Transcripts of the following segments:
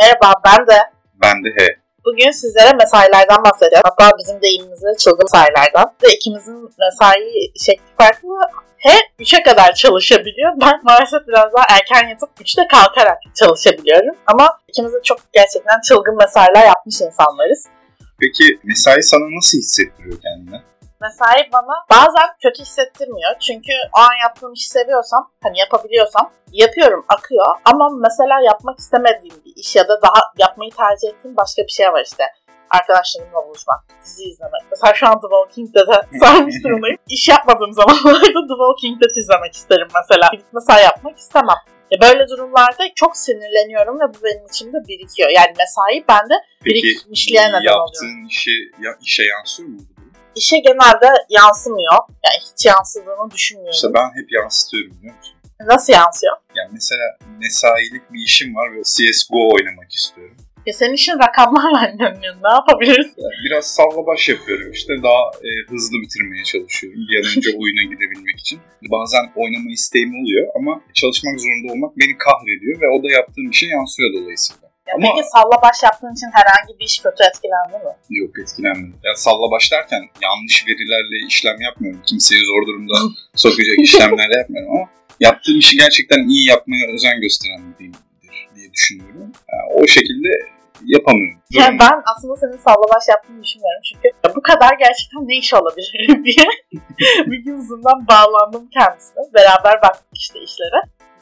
Merhaba ben de. Ben de he. Bugün sizlere mesailerden bahsedeceğim. Hatta bizim deyimimizde çılgın mesailerden. Ve ikimizin mesai şekli farklı. He 3'e kadar çalışabiliyor. Ben maalesef biraz daha erken yatıp 3'te kalkarak çalışabiliyorum. Ama ikimiz de çok gerçekten çılgın mesailer yapmış insanlarız. Peki mesai sana nasıl hissettiriyor kendini? Mesai bana bazen kötü hissettirmiyor. Çünkü o an yaptığım işi seviyorsam, hani yapabiliyorsam yapıyorum, akıyor. Ama mesela yapmak istemediğim bir iş ya da daha yapmayı tercih ettiğim başka bir şey var işte. Arkadaşlarımla buluşmak, dizi izlemek. Mesela şu an The Walking Dead'e sarmış durumdayım. İş yapmadığım zamanlarda The Walking Dead izlemek isterim mesela. Gidip mesai yapmak istemem. E böyle durumlarda çok sinirleniyorum ve bu benim içimde birikiyor. Yani mesai bende birikmişliğe neden oluyor. yaptığın işi, ya, işe yansıyor mu? İşe genelde yansımıyor. Yani hiç yansıdığını düşünmüyorum. İşte ben hep yansıtıyorum biliyor musun? Nasıl yansıyor? Yani mesela mesailik bir işim var ve CSGO oynamak istiyorum. Ya senin işin rakamlarla oynanıyor. Ne yapabiliriz? Yani biraz salla baş yapıyorum işte daha e, hızlı bitirmeye çalışıyorum bir an önce oyuna gidebilmek için. Bazen oynama isteğim oluyor ama çalışmak zorunda olmak beni kahrediyor ve o da yaptığım işe yansıyor dolayısıyla. Ama- Peki salla baş yaptığın için herhangi bir iş kötü etkilendi mi? Yok etkilenmedim. Ya salla baş derken yanlış verilerle işlem yapmıyorum. Kimseyi zor durumda sokacak işlemler yapmıyorum ama yaptığım işi gerçekten iyi yapmaya özen gösteren biriyimdir diye düşünüyorum. Yani o şekilde yapamıyorum. Yani ben aslında senin salla baş yaptığını düşünmüyorum çünkü bu kadar gerçekten ne iş olabilir diye bir gün Zoom'dan bağlandım kendisine. Beraber baktık işte işlere.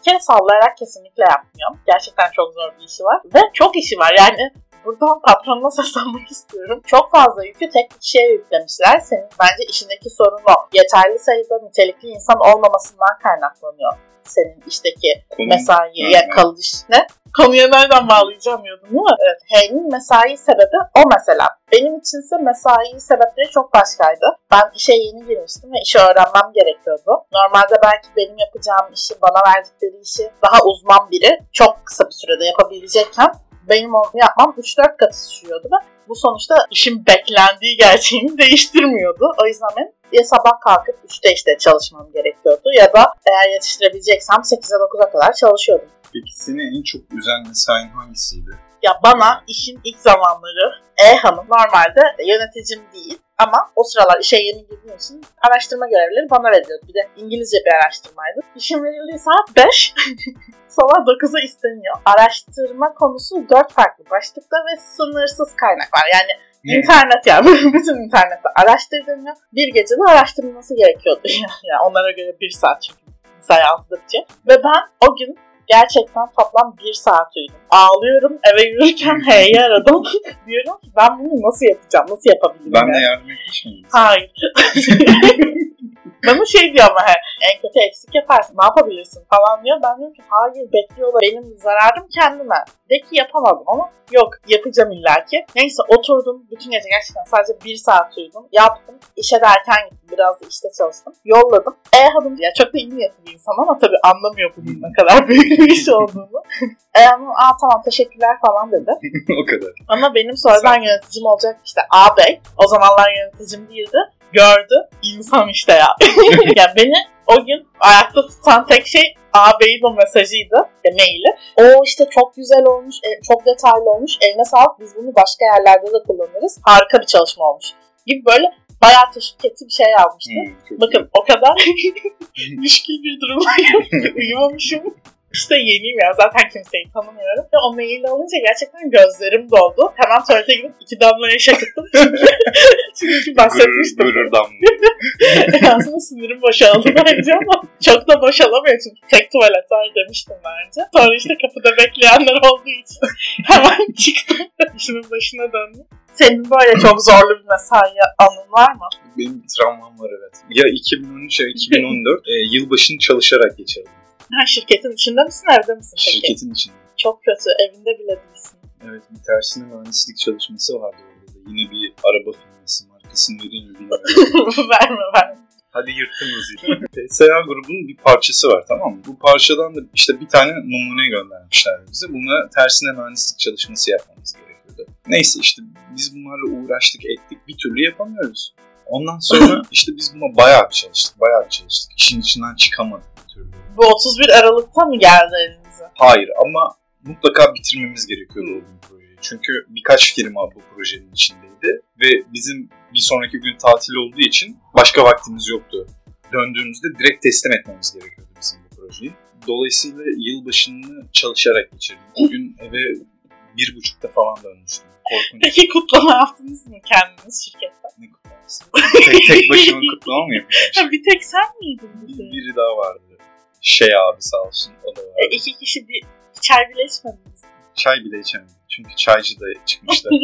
Kere sallayarak kesinlikle yapmıyorum. Gerçekten çok zor bir işi var. Ve çok işi var yani. Buradan patronuna seslenmek istiyorum. Çok fazla yükü tek bir kişiye yüklemişler. Senin bence işindeki sorun o. Yeterli sayıda nitelikli insan olmamasından kaynaklanıyor. Senin işteki mesaiye kalış ne? Konuya nereden bağlayacağım diyordum değil mi? Evet. H'nin mesai sebebi o mesela. Benim içinse mesai sebepleri çok başkaydı. Ben işe yeni girmiştim ve işi öğrenmem gerekiyordu. Normalde belki benim yapacağım işi, bana verdikleri işi daha uzman biri çok kısa bir sürede yapabilecekken benim onu yapmam 3-4 katı sürüyordu ve bu sonuçta işin beklendiği gerçeğini değiştirmiyordu. O yüzden ben ya sabah kalkıp 3'te işte çalışmam gerekiyordu ya da eğer yetiştirebileceksem 8'e 9'a kadar çalışıyordum. Peki seni en çok üzen mesain hangisiydi? Ya bana işin ilk zamanları E hanım normalde yöneticim değil ama o sıralar işe yeni girdiğim için araştırma görevleri bana veriliyordu. Bir de İngilizce bir araştırmaydı. İşin verildiği saat 5, sabah 9'a isteniyor. Araştırma konusu 4 farklı başlıkta ve sınırsız kaynak var. Yani İnternet yani bütün internette araştırılıyor. Bir gecede araştırılması gerekiyordu. yani onlara göre bir saat çünkü mesai 6'da bitiyor. Ve ben o gün gerçekten toplam bir saat uyudum. Ağlıyorum eve yürürken H'yi aradım. Diyorum ki ben bunu nasıl yapacağım, nasıl yapabilirim? Ben de yardım etmiş miyim? Hayır. Bana şey diyor ama he, en kötü eksik yaparsın ne yapabilirsin falan diyor. Ben diyorum ki hayır bekliyorlar benim zararım kendime. De ki yapamadım ama yok yapacağım illaki. Neyse oturdum bütün gece gerçekten sadece bir saat uyudum. Yaptım. İşe de erken gittim. Biraz da işte çalıştım. Yolladım. E hanım ya çok da iyi niyetli bir insan ama tabii anlamıyor bunun ne kadar büyük bir iş olduğunu. e hanım aa tamam teşekkürler falan dedi. o kadar. Ama benim sonradan yöneticim olacak işte ağabey. O zamanlar yöneticim değildi. Gördü. İnsan işte ya. yani beni o gün ayakta tutan tek şey ağabeyin o mesajıydı. Ya maili. O işte çok güzel olmuş, e, çok detaylı olmuş. Eline sağlık biz bunu başka yerlerde de kullanırız. Harika bir çalışma olmuş. Gibi böyle bayağı teşvik bir şey yazmıştı. Hmm, Bakın o kadar müşkül bir durumdayım. Uyumamışım. İşte yeniyim ya zaten kimseyi tanımıyorum. Ve o maili alınca gerçekten gözlerim doldu. Hemen tuvalete gidip iki damla yaş akıttım. Çünkü, bahsetmiştim. Gurur damlıyor. Aslında sinirim boşaldı bence ama çok da boşalamıyor çünkü tek tuvalet var demiştim bence. Sonra işte kapıda bekleyenler olduğu için hemen çıktım. İşimin başına döndüm. Senin böyle çok zorlu bir mesai anın var mı? Benim bir travmam var evet. Ya 2013 ya 2014 e, yılbaşını çalışarak geçirdim. Ha, şirketin içinde misin evde misin peki? Şirketin içinde. Çok kötü evinde bile değilsin. Evet bir tersine mühendislik çalışması vardı orada da. Yine bir araba firması markasını vereyim mi bilmiyorum. verme verme. Hadi yırttınız yine. PSA grubunun bir parçası var tamam mı? Bu parçadan da işte bir tane numune göndermişler bize. Buna tersine mühendislik çalışması yapmamız gerekiyordu. Neyse işte biz bunlarla uğraştık ettik bir türlü yapamıyoruz. Ondan sonra işte biz buna bayağı bir çalıştık, bayağı bir çalıştık. İşin içinden çıkamadık bir türlü. Bu 31 Aralık'ta mı geldi elinize? Hayır ama mutlaka bitirmemiz gerekiyordu o gün projeyi. Çünkü birkaç firma bu projenin içindeydi ve bizim bir sonraki gün tatil olduğu için başka vaktimiz yoktu. Döndüğümüzde direkt teslim etmemiz gerekiyordu bizim bu projeyi. Dolayısıyla yılbaşını çalışarak geçirdim. O gün eve bir buçukta falan dönmüştüm. Korkunç. Peki kutlama yaptınız mı kendiniz şirkette? Ne kutlaması? tek, tek başıma kutlama mı yapacağım? Bir tek sen miydin bir de? biri daha vardı. Şey abi sağ olsun o da E, vardı. iki kişi bir çay bile içmediniz. Çay bile içemedim. Çünkü çaycı da çıkmıştı.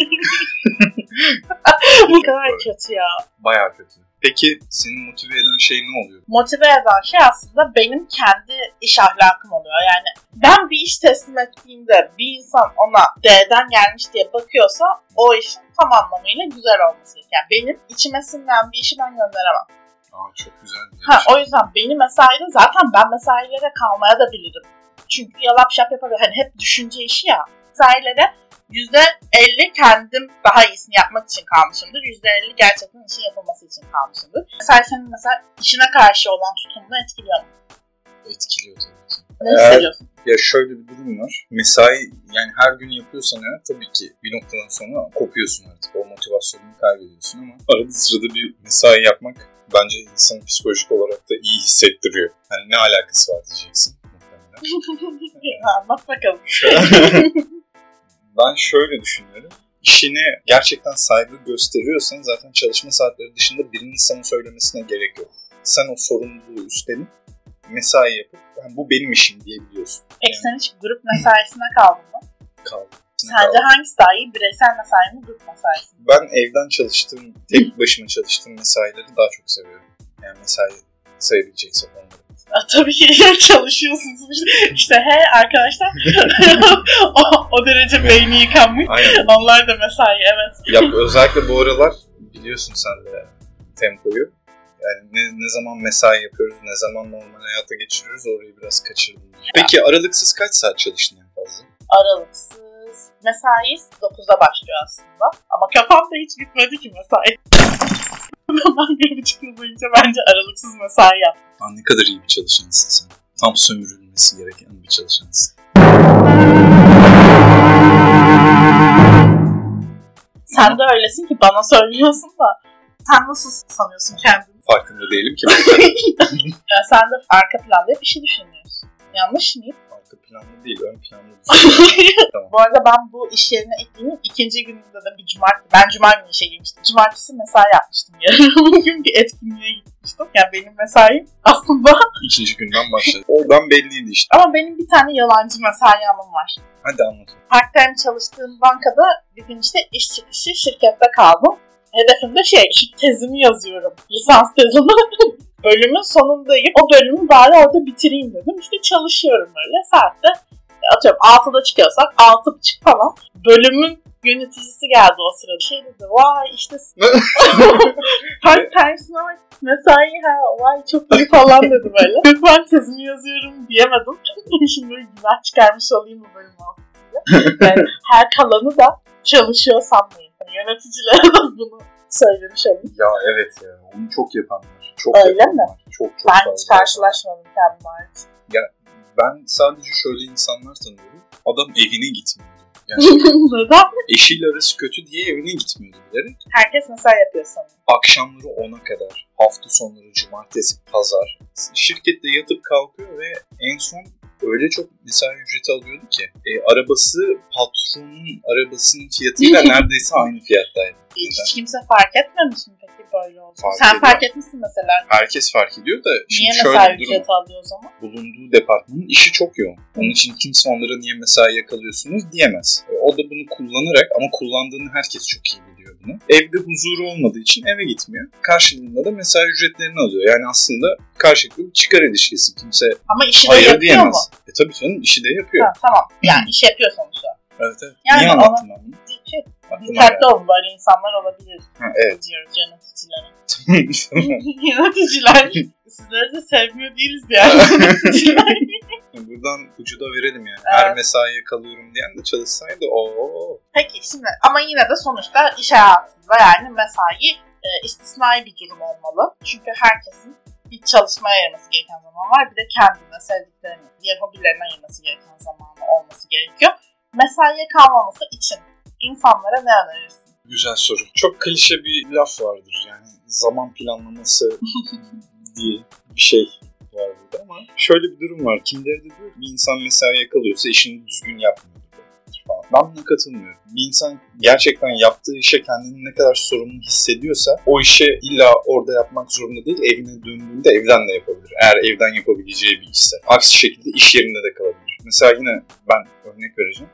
Bu kadar kötü ya. Baya kötü. Peki seni motive eden şey ne oluyor? Motive eden şey aslında benim kendi iş ahlakım oluyor. Yani ben bir iş teslim ettiğimde bir insan ona D'den gelmiş diye bakıyorsa o işin tam anlamıyla güzel olması gerekiyor. Yani benim içime sinmeyen bir işi ben gönderemem. Aa çok güzel Ha, şey. o yüzden benim mesaide zaten ben mesailere kalmaya da bilirim. Çünkü yalap şap yapabilirim. Hani hep düşünce işi ya. Mesailere %50 kendim daha iyisini yapmak için kalmışımdır. %50 gerçekten işin yapılması için kalmışımdır. Mesela senin mesela işine karşı olan tutumunu etkiliyor mu? Etkiliyor tabii ki. Ne Eğer- hissediyorsun? Ya şöyle bir durum var. Mesai yani her gün yapıyorsan eğer tabii ki bir noktadan sonra kopuyorsun artık. O motivasyonunu kaybediyorsun ama arada sırada bir mesai yapmak bence insanı psikolojik olarak da iyi hissettiriyor. Hani ne alakası var diyeceksin. Anlat bakalım. ben şöyle düşünüyorum. İşine gerçekten saygı gösteriyorsan zaten çalışma saatleri dışında birinin sana söylemesine gerek yok. Sen o sorumluluğu üstlenip mesai yapıp yani bu benim işim diyebiliyorsun. Peki sen hiç grup mesaisine kaldın mı? Kaldı. Sence hangisi daha iyi? Bireysel mesai mi, grup mesaisi mi? Ben evden çalıştığım, tek başıma çalıştığım mesaileri daha çok seviyorum. Yani mesai sayabileceksek onları. Aa, Tabii ki çalışıyorsunuz işte. İşte he arkadaşlar o, o derece beyni yıkanmış. Aynen. Onlar da mesai evet. Ya özellikle bu aralar biliyorsun sen de tempoyu. Yani ne, ne zaman mesai yapıyoruz, ne zaman normal hayata geçiriyoruz orayı biraz kaçırdım. Peki aralıksız kaç saat çalıştın en fazla? Aralıksız. Mesai 9'da başlıyor aslında. Ama kafamda hiç bitmedi ki mesai. Ben bir buçuk yıl boyunca bence aralıksız mesai yaptım. Aa, ne kadar iyi bir çalışansın sen. Tam sömürülmesi gereken bir çalışansın. Sen de öylesin ki bana söylüyorsun da. Sen nasıl sanıyorsun kendini? Farkında değilim ki. Ya sen de arka planda bir şey düşünüyorsun. Yanlış mıyım? Arka planlı değil, ön planlı tamam. Bu arada ben bu iş yerine ilk günün ikinci gününde de bir cumartesi, ben cuma günü işe girmiştim. Cumartesi mesai yapmıştım yarın. Bugün bir etkinliğe gitmiştim. Yani benim mesaim aslında İkinci günden başladı. Oradan belliydi işte. ama benim bir tane yalancı mesai anım var. Hadi anlat. Part time çalıştığım bankada bir gün işte iş çıkışı şirkette kaldım. Hedefim de şey, tezimi yazıyorum. Lisans tezimi. Bölümün sonundayım. O bölümü bari orada bitireyim dedim. İşte çalışıyorum böyle saatte. Atıyorum 6'da çıkıyorsak 6.30 falan. Bölümün yöneticisi geldi o sırada. Şey dedi, vay işte part time sınav mesai ha vay çok iyi falan dedi böyle. Ben tezimi yazıyorum diyemedim. Şimdi böyle günah çıkarmış olayım mı bölüm vasıtasıyla. Yani her kalanı da çalışıyor sanmayın. Yani yöneticilere de bunu söylemiş olayım. Ya evet ya. Onu çok yapanlar. Çok Öyle yapan mi? var. Çok çok Ben hiç karşılaşmadım kendim hariç. Ben sadece şöyle insanlar tanıyorum. Adam evine gitmiyordu. Yani Neden? eşiyle arası kötü diye evine gitmiyordu bilerek. Herkes mesai yapıyor sanırım. Akşamları 10'a kadar, hafta sonları, cumartesi, pazar. Şirkette yatıp kalkıyor ve en son öyle çok mesai ücreti alıyordu ki. E, arabası patronun arabasının fiyatıyla neredeyse aynı fiyattaydı. Hiç kimse fark etmemiş mi peki böyle oldu? Fark Sen ediyor. fark etmişsin mesela. Herkes fark ediyor da şimdi Niye şöyle mesai bir durum. alıyor o zaman? bulunduğu departmanın işi çok yoğun. Onun için kimse onlara niye mesai yakalıyorsunuz diyemez. E, O da bunu kullanarak ama kullandığını herkes çok iyi biliyor bunu. Evde huzuru olmadığı için eve gitmiyor. Karşılığında da mesai ücretlerini alıyor. Yani aslında karşılıklı bir çıkar ilişkisi. Kimse Ama işi de hayır yapıyor diyemez. mu? E tabii canım işi de yapıyor. Ha, tamam. Yani iş yapıyor sonuçta. Evet evet. Yani Niye anlattım ben Dikkatli olun böyle insanlar olabilir Ha, evet. diyoruz yöneticilere. geldi. yöneticiler sizleri de sevmiyor değiliz yani yöneticiler. Buradan ucu da verelim yani. Her Evet. mesaiye kalıyorum diyen de çalışsaydı o Peki şimdi ama yine de sonuçta iş hayatında yani mesai e, istisnai bir durum olmalı. Çünkü herkesin bir çalışmaya ayırması gereken zaman var. Bir de kendine, sevdiklerine, diğer hobilerine ayırması gereken zamanı olması gerekiyor. mesaiye kalmaması için insanlara ne önerirsin? Güzel soru. Çok klişe bir laf vardır yani zaman planlaması diye bir şey var burada ama şöyle bir durum var. Kimleri de diyor bir insan mesaiye kalıyorsa işini düzgün yapmıyor falan. Ben buna katılmıyorum. Bir insan gerçekten yaptığı işe kendini ne kadar sorumlu hissediyorsa o işe illa orada yapmak zorunda değil. Evine döndüğünde evden de yapabilir. Eğer evden yapabileceği bir işse. Aksi şekilde iş yerinde de kalabilir. Mesela yine ben örnek vereceğim.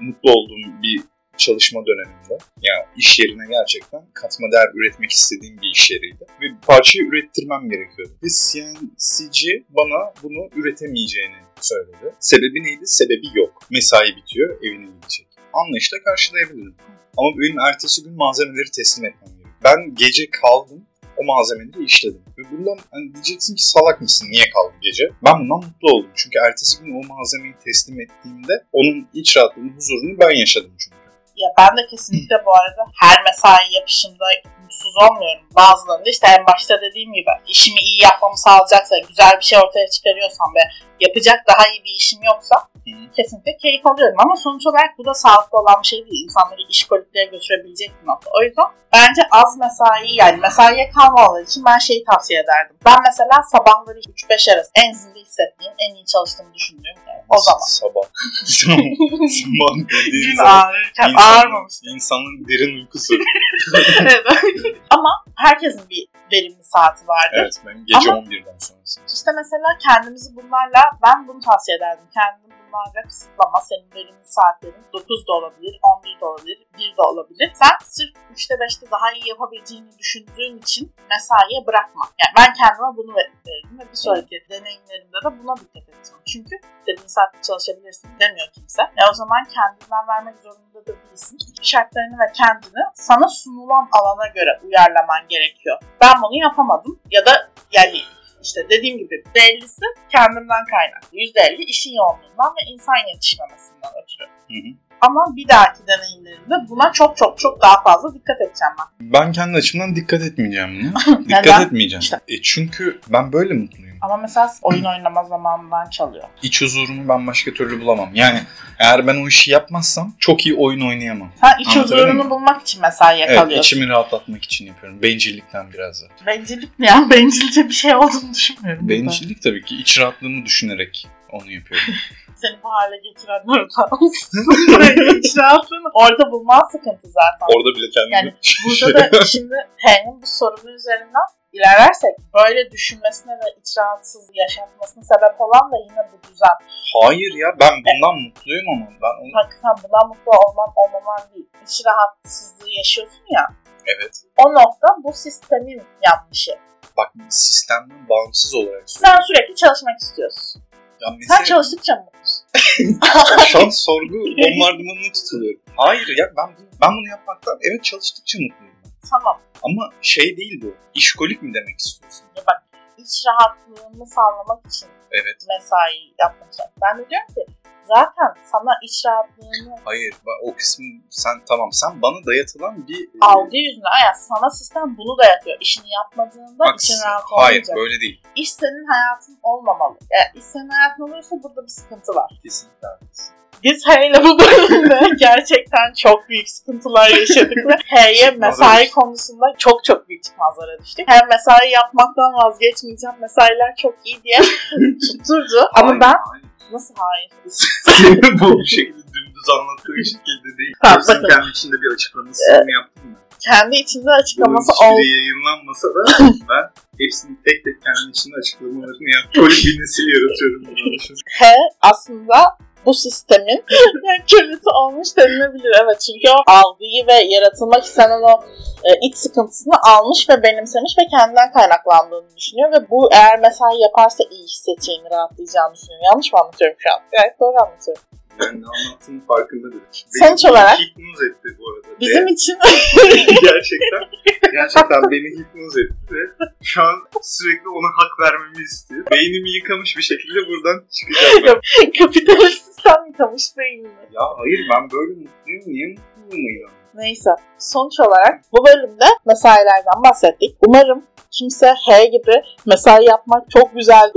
Mutlu olduğum bir çalışma döneminde yani iş yerine gerçekten katma değer üretmek istediğim bir iş yeriydi. Ve bir parçayı ürettirmem gerekiyordu. Ve CNC'ci bana bunu üretemeyeceğini söyledi. Sebebi neydi? Sebebi yok. Mesai bitiyor, evine gidecek. Anlayışla karşılayabilirim. Ama benim ertesi gün malzemeleri teslim etmem gerekiyor. Ben gece kaldım o malzemeleri işledim. Ve bundan hani diyeceksin ki salak mısın niye kaldı gece? Ben bundan mutlu oldum. Çünkü ertesi gün o malzemeyi teslim ettiğimde onun iç rahatlığını, huzurunu ben yaşadım çünkü. Ya ben de kesinlikle bu arada her mesai yapışımda mutsuz olmuyorum. Bazılarında işte en başta dediğim gibi işimi iyi yapmamı sağlayacaksa, güzel bir şey ortaya çıkarıyorsam ve yapacak daha iyi bir işim yoksa Hı. kesinlikle keyif alıyorum. Ama sonuç olarak bu da sağlıklı olan bir şey değil. İnsanları iş işkolikliğe götürebilecek bir nokta. O yüzden bence az mesai yani mesaiye kalmamaları için ben şeyi tavsiye ederdim. Ben mesela sabahları 3-5 arası en zinde hissettiğim, en iyi çalıştığımı düşündüğüm yani o zaman. Sabah. Sabah dediğin Gün ağrırken ağırmamış. İnsanın derin uykusu. Ama herkesin bir verimli saati vardır. Evet benim gece Ama 11'den sonrası. İşte mesela kendimizi bunlarla ben bunu tavsiye ederdim. Kendimi bunlarla kısıtlama. Senin verimli saatlerin 9 da olabilir, 11 de olabilir, 1 de olabilir. Sen sırf 3'te 5'te daha iyi yapabileceğini düşündüğün için mesaiye bırakma. Yani ben kendime bunu verdim ve bir sonraki deneyimlerimde de buna dikkat edeceğim. Çünkü istediğin saatte çalışabilirsin demiyor kimse. E o zaman kendinden vermek zorunda da değilsin. Şartlarını ve kendini sana sunulan alana göre uyarlaman gerekiyor. Ben bunu yapamadım ya da yani işte dediğim gibi %50'si kendimden kaynaklı. %50 işin yoğunluğundan ve insan yetişmemesinden ötürü. Hı hı. Ama bir dahaki deneyimlerimde buna çok çok çok daha fazla dikkat edeceğim ben. Ben kendi açımdan dikkat etmeyeceğim buna. dikkat etmeyeceğim. İşte. E çünkü ben böyle mutluyum. Ama mesela oyun oynama zamanından çalıyor. İç huzurumu ben başka türlü bulamam. Yani eğer ben o işi yapmazsam çok iyi oyun oynayamam. Sen iç huzurunu bulmak için mesela yakalıyorsun. Evet içimi rahatlatmak için yapıyorum. Bencillikten biraz da. Bencillik mi ya? Bencilce bir şey olduğunu düşünmüyorum. Bencillik tabii ki. iç rahatlığımı düşünerek onu yapıyorum. Seni bu hale utansın. iç rahatlığını orada bulman sıkıntı zaten. Orada bile kendimi... Yani burada da şimdi H'nin bu sorunun üzerinden ilerlersek böyle düşünmesine ve iç rahatsız yaşatmasına sebep olan da yine bu düzen. Hayır ya ben bundan evet. mutluyum ama ben onu... Hakikaten bundan mutlu olman olmaman değil. İç rahatsızlığı yaşıyorsun ya. Evet. O nokta bu sistemin yanlışı. Bak sistemden bağımsız olarak Sen sürekli çalışmak istiyorsun. Ya mesela... Sen çalıştıkça mı? Şu an sorgu bombardımanına tutuluyorum. Hayır ya ben, ben bunu yapmaktan evet çalıştıkça mutluyum. Tamam. Ama şey değil bu. İşkolik mi demek istiyorsun? Ya bak iç rahatlığını sağlamak için evet. mesai yapmayacak. Ben de diyorum ki zaten sana iç rahatlığını... Hayır o kısmı sen tamam sen bana dayatılan bir... E, Algı yüzünden ya sana sistem bunu dayatıyor. İşini yapmadığında Bak, için rahat olmayacak. Hayır böyle değil. İş senin hayatın olmamalı. Yani iş senin hayatın oluyorsa burada bir sıkıntı var. Kesinlikle haklısın biz H'yle bu bölümde gerçekten çok büyük sıkıntılar yaşadık ve H'ye mesai konusunda çok çok büyük çıkmazlara düştük. Hem mesai yapmaktan vazgeçmeyeceğim, mesailer çok iyi diye tutturdu. Ama ben nasıl hayır? bu bir şekilde dümdüz anlattığı şekilde değil. Tamam, Sen kendi içinde bir açıklamasını mı yaptın? Kendi içinde açıklaması oldu. Bu yayınlanmasa da ben hepsini tek tek kendi içinde açıklamalarını yaptım. Böyle bir nesil yaratıyorum. H aslında bu sistemin kölesi olmuş denilebilir. Evet çünkü o algıyı ve yaratılmak istenen o e, iç sıkıntısını almış ve benimsemiş ve kendinden kaynaklandığını düşünüyor ve bu eğer mesai yaparsa iyi hissedeceğini rahatlayacağını düşünüyor. Yanlış mı anlatıyorum şu an? Gayet doğru anlatıyorum. Yani ne anlattığının farkında değil. Sonuç olarak hipnoz etti bu arada. Bizim de. için gerçekten gerçekten beni hipnoz etti. Şu an sürekli ona hak vermemi istiyor. Beynimi yıkamış bir şekilde buradan çıkacağım ben. Kapitalist sistem yıkamış beynimi. Ya hayır ben böyle mutluyum. Niye mutluyum ya? Neyse. Sonuç olarak bu bölümde mesailerden bahsettik. Umarım Kimse H gibi mesai yapmak çok güzel.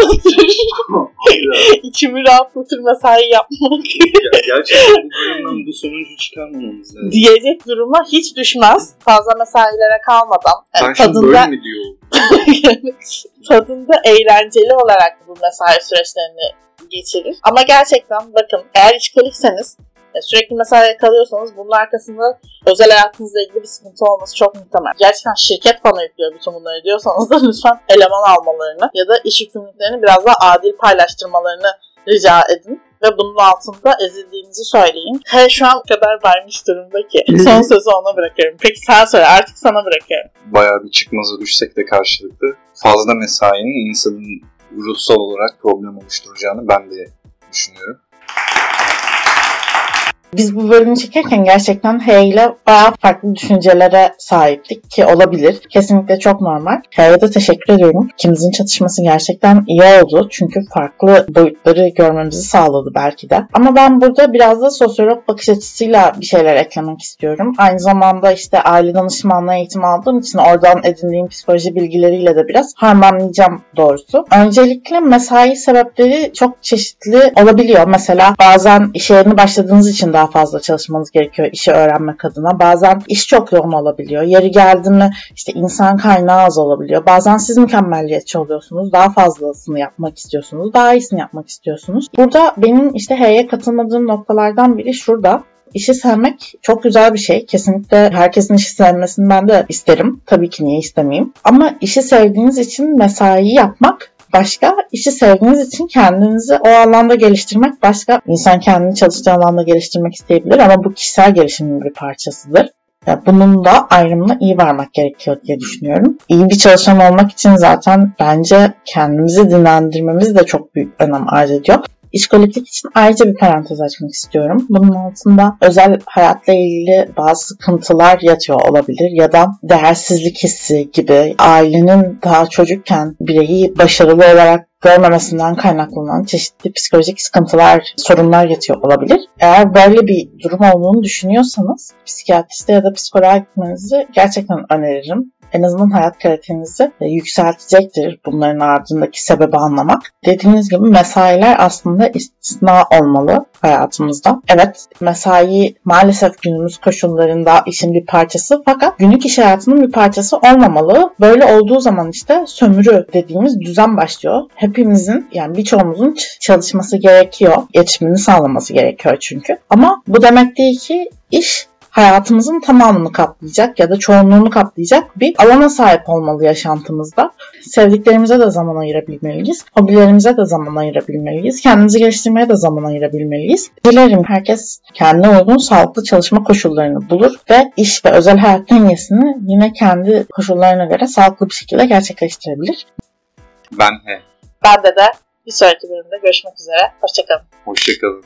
İçimi rahatlatır mesai yapmak Gerçekten bu bölümden bu sonucu çıkarmamamız lazım. diyecek duruma hiç düşmez. Fazla mesailere kalmadan. Sen Yani şimdi tadında, mi diyor? tadında eğlenceli olarak bu mesai süreçlerini geçirir. Ama gerçekten bakın eğer işkolikseniz e, sürekli mesaiye kalıyorsanız bunun arkasında özel hayatınızla ilgili bir sıkıntı olması çok muhtemel. Gerçekten şirket bana yüklüyor bütün bunları diyorsanız da lütfen eleman almalarını ya da iş yükümlülüklerini biraz daha adil paylaştırmalarını rica edin. Ve bunun altında ezildiğinizi söyleyin. He şu an kadar vermiş durumda ki. Son sözü ona bırakıyorum. Peki sen söyle artık sana bırakıyorum. Bayağı bir çıkmaza düşsek de karşılıklı fazla mesainin insanın ruhsal olarak problem oluşturacağını ben de düşünüyorum. Biz bu bölümü çekerken gerçekten H ile bayağı farklı düşüncelere sahiptik ki olabilir. Kesinlikle çok normal. H'ye de teşekkür ediyorum. İkimizin çatışması gerçekten iyi oldu. Çünkü farklı boyutları görmemizi sağladı belki de. Ama ben burada biraz da sosyolog bakış açısıyla bir şeyler eklemek istiyorum. Aynı zamanda işte aile danışmanlığı eğitimi aldığım için oradan edindiğim psikoloji bilgileriyle de biraz harmanlayacağım doğrusu. Öncelikle mesai sebepleri çok çeşitli olabiliyor. Mesela bazen iş yerine başladığınız için daha fazla çalışmanız gerekiyor işi öğrenmek adına. Bazen iş çok yoğun olabiliyor. Yeri geldi mi işte insan kaynağı az olabiliyor. Bazen siz mükemmelliyetçi oluyorsunuz. Daha fazlasını yapmak istiyorsunuz. Daha iyisini yapmak istiyorsunuz. Burada benim işte H'ye katılmadığım noktalardan biri şurada. İşi sevmek çok güzel bir şey. Kesinlikle herkesin işi sevmesini ben de isterim. Tabii ki niye istemeyeyim. Ama işi sevdiğiniz için mesai yapmak başka, işi sevdiğiniz için kendinizi o alanda geliştirmek başka. İnsan kendini çalıştığı alanda geliştirmek isteyebilir ama bu kişisel gelişimin bir parçasıdır. Bunun da ayrımına iyi varmak gerekiyor diye düşünüyorum. İyi bir çalışan olmak için zaten bence kendimizi dinlendirmemiz de çok büyük önem arz ediyor. İşkoliklik için ayrıca bir parantez açmak istiyorum. Bunun altında özel hayatla ilgili bazı sıkıntılar yatıyor olabilir ya da değersizlik hissi gibi ailenin daha çocukken bireyi başarılı olarak görmemesinden kaynaklanan çeşitli psikolojik sıkıntılar, sorunlar yatıyor olabilir. Eğer böyle bir durum olduğunu düşünüyorsanız psikiyatriste ya da psikoloğa gitmenizi gerçekten öneririm en azından hayat kalitenizi yükseltecektir bunların ardındaki sebebi anlamak. Dediğiniz gibi mesailer aslında istisna olmalı hayatımızda. Evet mesai maalesef günümüz koşullarında işin bir parçası fakat günlük iş hayatının bir parçası olmamalı. Böyle olduğu zaman işte sömürü dediğimiz düzen başlıyor. Hepimizin yani birçoğumuzun çalışması gerekiyor. Yetişimini sağlaması gerekiyor çünkü. Ama bu demek değil ki iş hayatımızın tamamını kaplayacak ya da çoğunluğunu kaplayacak bir alana sahip olmalı yaşantımızda. Sevdiklerimize de zaman ayırabilmeliyiz. Hobilerimize de zaman ayırabilmeliyiz. Kendimizi geliştirmeye de zaman ayırabilmeliyiz. Dilerim herkes kendine uygun sağlıklı çalışma koşullarını bulur ve iş ve özel hayat dengesini yine kendi koşullarına göre sağlıklı bir şekilde gerçekleştirebilir. Ben he. Bende de bir sonraki bölümde görüşmek üzere. Hoşçakalın. Hoşçakalın.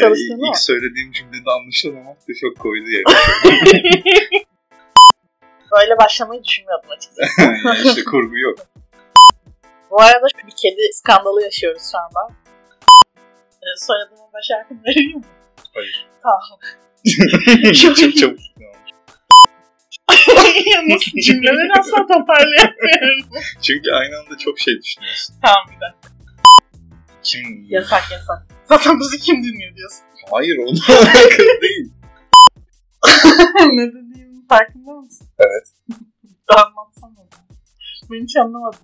Çalıştın ilk mı? söylediğim cümlede anlaşılmamak da çok koydu yani. Böyle başlamayı düşünmüyordum açıkçası. yani işte kurgu yok. Bu arada bir kedi skandalı yaşıyoruz şu anda. Ee, Soyadımı baş harfini vereyim mi? Hayır. Tamam. çok çabuk. Nasıl cümleleri asla toparlayamıyorum. Çünkü aynı anda çok şey düşünüyorsun. tamam bir dakika. Kim? Yasak yasak. Zaten bizi kim dinliyor diyorsun. Hayır onunla alakalı değil. ne dediğimin farkında mısın? Evet. Daha zaman. Ben hiç anlamadım.